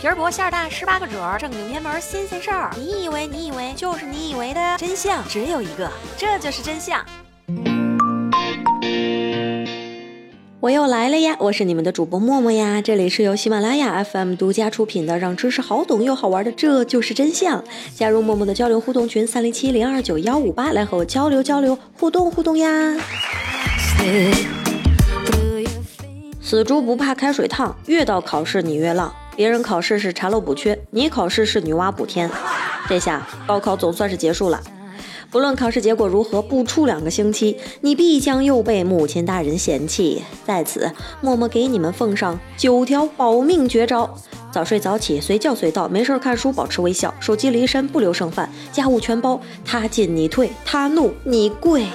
皮儿薄馅儿大，十八个褶儿，正经偏门新鲜事儿。你以为你以为就是你以为的真相只有一个，这就是真相。我又来了呀！我是你们的主播默默呀，这里是由喜马拉雅 FM 独家出品的，让知识好懂又好玩的《这就是真相》。加入默默的交流互动群三零七零二九幺五八，来和我交流交流，互动互动呀！死猪不怕开水烫，越到考试你越浪。别人考试是查漏补缺，你考试是女娲补天。这下高考总算是结束了。不论考试结果如何，不出两个星期，你必将又被母亲大人嫌弃。在此，默默给你们奉上九条保命绝招：早睡早起，随叫随到，没事看书，保持微笑，手机离身，不留剩饭，家务全包，他进你退，他怒你跪。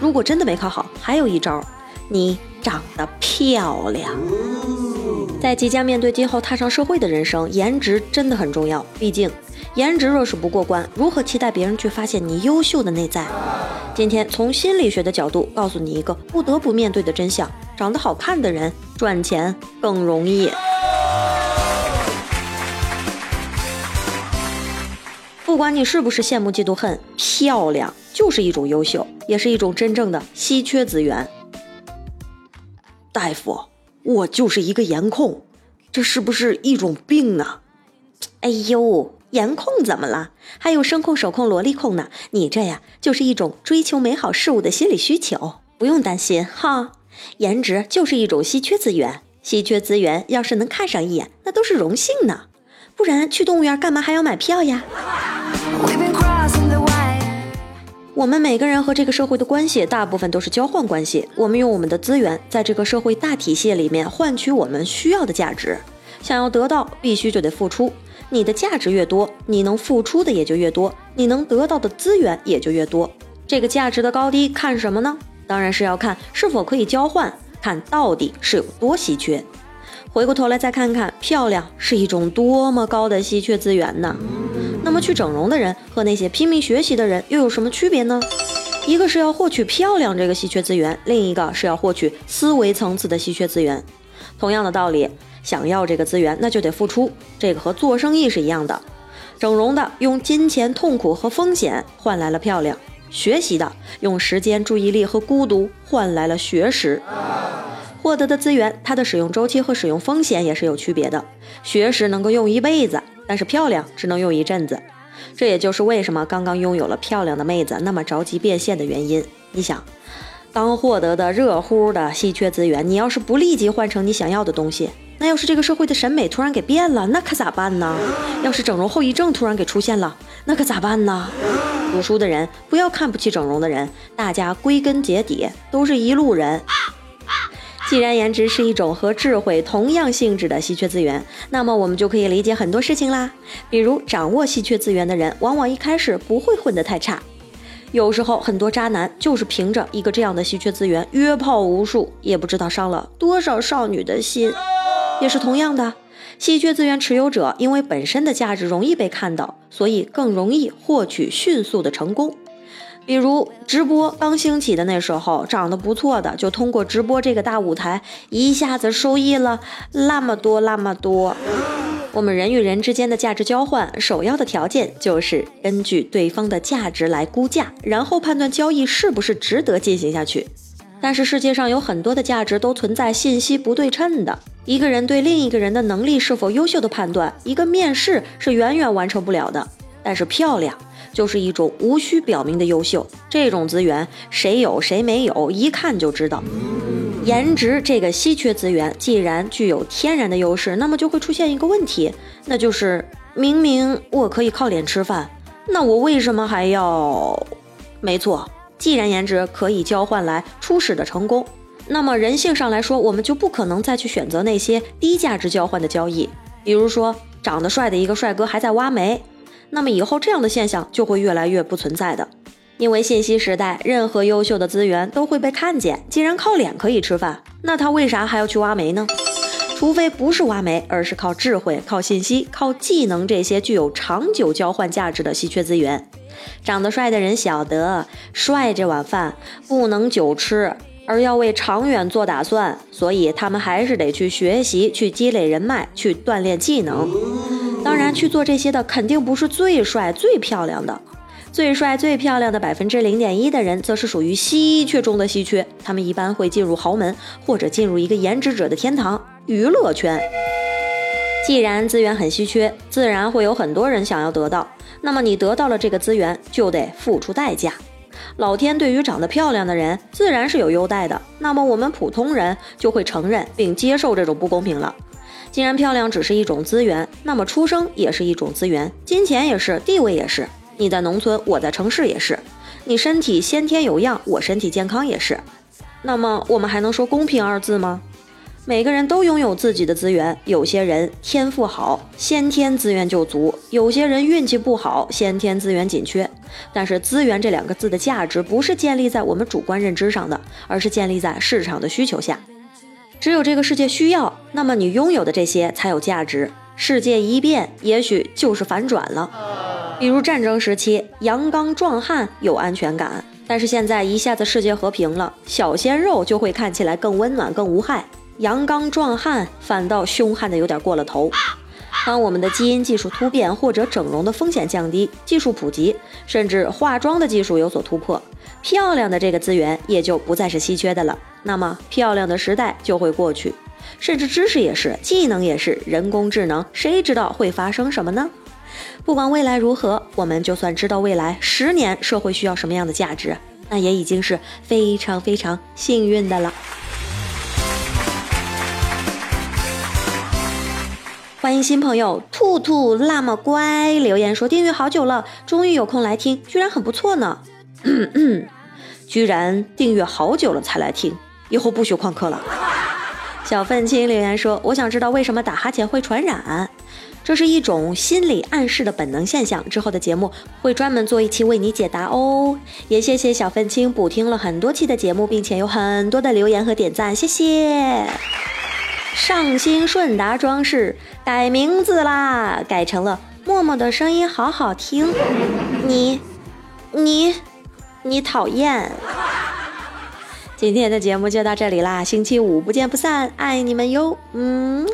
如果真的没考好，还有一招，你长得漂亮。在即将面对今后踏上社会的人生，颜值真的很重要。毕竟。颜值若是不过关，如何期待别人去发现你优秀的内在？今天从心理学的角度告诉你一个不得不面对的真相：长得好看的人赚钱更容易。不管你是不是羡慕嫉妒恨，漂亮就是一种优秀，也是一种真正的稀缺资源。大夫，我就是一个颜控，这是不是一种病呢？哎呦！颜控怎么了？还有声控、手控、萝莉控呢？你这呀，就是一种追求美好事物的心理需求，不用担心哈。颜值就是一种稀缺资源，稀缺资源要是能看上一眼，那都是荣幸呢。不然去动物园干嘛还要买票呀？我们每个人和这个社会的关系，大部分都是交换关系。我们用我们的资源，在这个社会大体系里面换取我们需要的价值。想要得到，必须就得付出。你的价值越多，你能付出的也就越多，你能得到的资源也就越多。这个价值的高低看什么呢？当然是要看是否可以交换，看到底是有多稀缺。回过头来再看看，漂亮是一种多么高的稀缺资源呢？那么去整容的人和那些拼命学习的人又有什么区别呢？一个是要获取漂亮这个稀缺资源，另一个是要获取思维层次的稀缺资源。同样的道理。想要这个资源，那就得付出。这个和做生意是一样的。整容的用金钱、痛苦和风险换来了漂亮；学习的用时间、注意力和孤独换来了学识。获得的资源，它的使用周期和使用风险也是有区别的。学识能够用一辈子，但是漂亮只能用一阵子。这也就是为什么刚刚拥有了漂亮的妹子那么着急变现的原因。你想，刚获得的热乎的稀缺资源，你要是不立即换成你想要的东西，那要是这个社会的审美突然给变了，那可咋办呢？要是整容后遗症突然给出现了，那可咋办呢？读书的人不要看不起整容的人，大家归根结底都是一路人。既然颜值是一种和智慧同样性质的稀缺资源，那么我们就可以理解很多事情啦。比如掌握稀缺资源的人，往往一开始不会混得太差。有时候很多渣男就是凭着一个这样的稀缺资源，约炮无数，也不知道伤了多少少女的心。也是同样的，稀缺资源持有者因为本身的价值容易被看到，所以更容易获取迅速的成功。比如直播刚兴起的那时候，长得不错的就通过直播这个大舞台，一下子收益了那么多那么多。我们人与人之间的价值交换，首要的条件就是根据对方的价值来估价，然后判断交易是不是值得进行下去。但是世界上有很多的价值都存在信息不对称的。一个人对另一个人的能力是否优秀的判断，一个面试是远远完成不了的。但是漂亮就是一种无需表明的优秀，这种资源谁有谁没有，一看就知道。颜值这个稀缺资源，既然具有天然的优势，那么就会出现一个问题，那就是明明我可以靠脸吃饭，那我为什么还要？没错。既然颜值可以交换来初始的成功，那么人性上来说，我们就不可能再去选择那些低价值交换的交易。比如说，长得帅的一个帅哥还在挖煤，那么以后这样的现象就会越来越不存在的。因为信息时代，任何优秀的资源都会被看见。既然靠脸可以吃饭，那他为啥还要去挖煤呢？除非不是挖煤，而是靠智慧、靠信息、靠技能这些具有长久交换价值的稀缺资源。长得帅的人晓得，帅这碗饭不能久吃，而要为长远做打算，所以他们还是得去学习、去积累人脉、去锻炼技能。当然，去做这些的肯定不是最帅、最漂亮的。最帅、最漂亮的百分之零点一的人，则是属于稀缺中的稀缺。他们一般会进入豪门，或者进入一个颜值者的天堂——娱乐圈。既然资源很稀缺，自然会有很多人想要得到。那么你得到了这个资源，就得付出代价。老天对于长得漂亮的人，自然是有优待的。那么我们普通人就会承认并接受这种不公平了。既然漂亮只是一种资源，那么出生也是一种资源，金钱也是，地位也是。你在农村，我在城市也是；你身体先天有恙，我身体健康也是。那么我们还能说公平二字吗？每个人都拥有自己的资源，有些人天赋好，先天资源就足；有些人运气不好，先天资源紧缺。但是“资源”这两个字的价值不是建立在我们主观认知上的，而是建立在市场的需求下。只有这个世界需要，那么你拥有的这些才有价值。世界一变，也许就是反转了。比如战争时期，阳刚壮汉有安全感，但是现在一下子世界和平了，小鲜肉就会看起来更温暖、更无害，阳刚壮汉反倒凶悍的有点过了头。当我们的基因技术突变，或者整容的风险降低，技术普及，甚至化妆的技术有所突破，漂亮的这个资源也就不再是稀缺的了。那么漂亮的时代就会过去，甚至知识也是，技能也是，人工智能，谁知道会发生什么呢？不管未来如何，我们就算知道未来十年社会需要什么样的价值，那也已经是非常非常幸运的了。欢迎新朋友兔兔那么乖留言说订阅好久了，终于有空来听，居然很不错呢。居然订阅好久了才来听，以后不许旷课了。小愤青留言说，我想知道为什么打哈欠会传染。这是一种心理暗示的本能现象，之后的节目会专门做一期为你解答哦。也谢谢小愤青补听了很多期的节目，并且有很多的留言和点赞，谢谢。上新顺达装饰改名字啦，改成了默默的声音好好听。你，你，你讨厌。今天的节目就到这里啦，星期五不见不散，爱你们哟，嗯。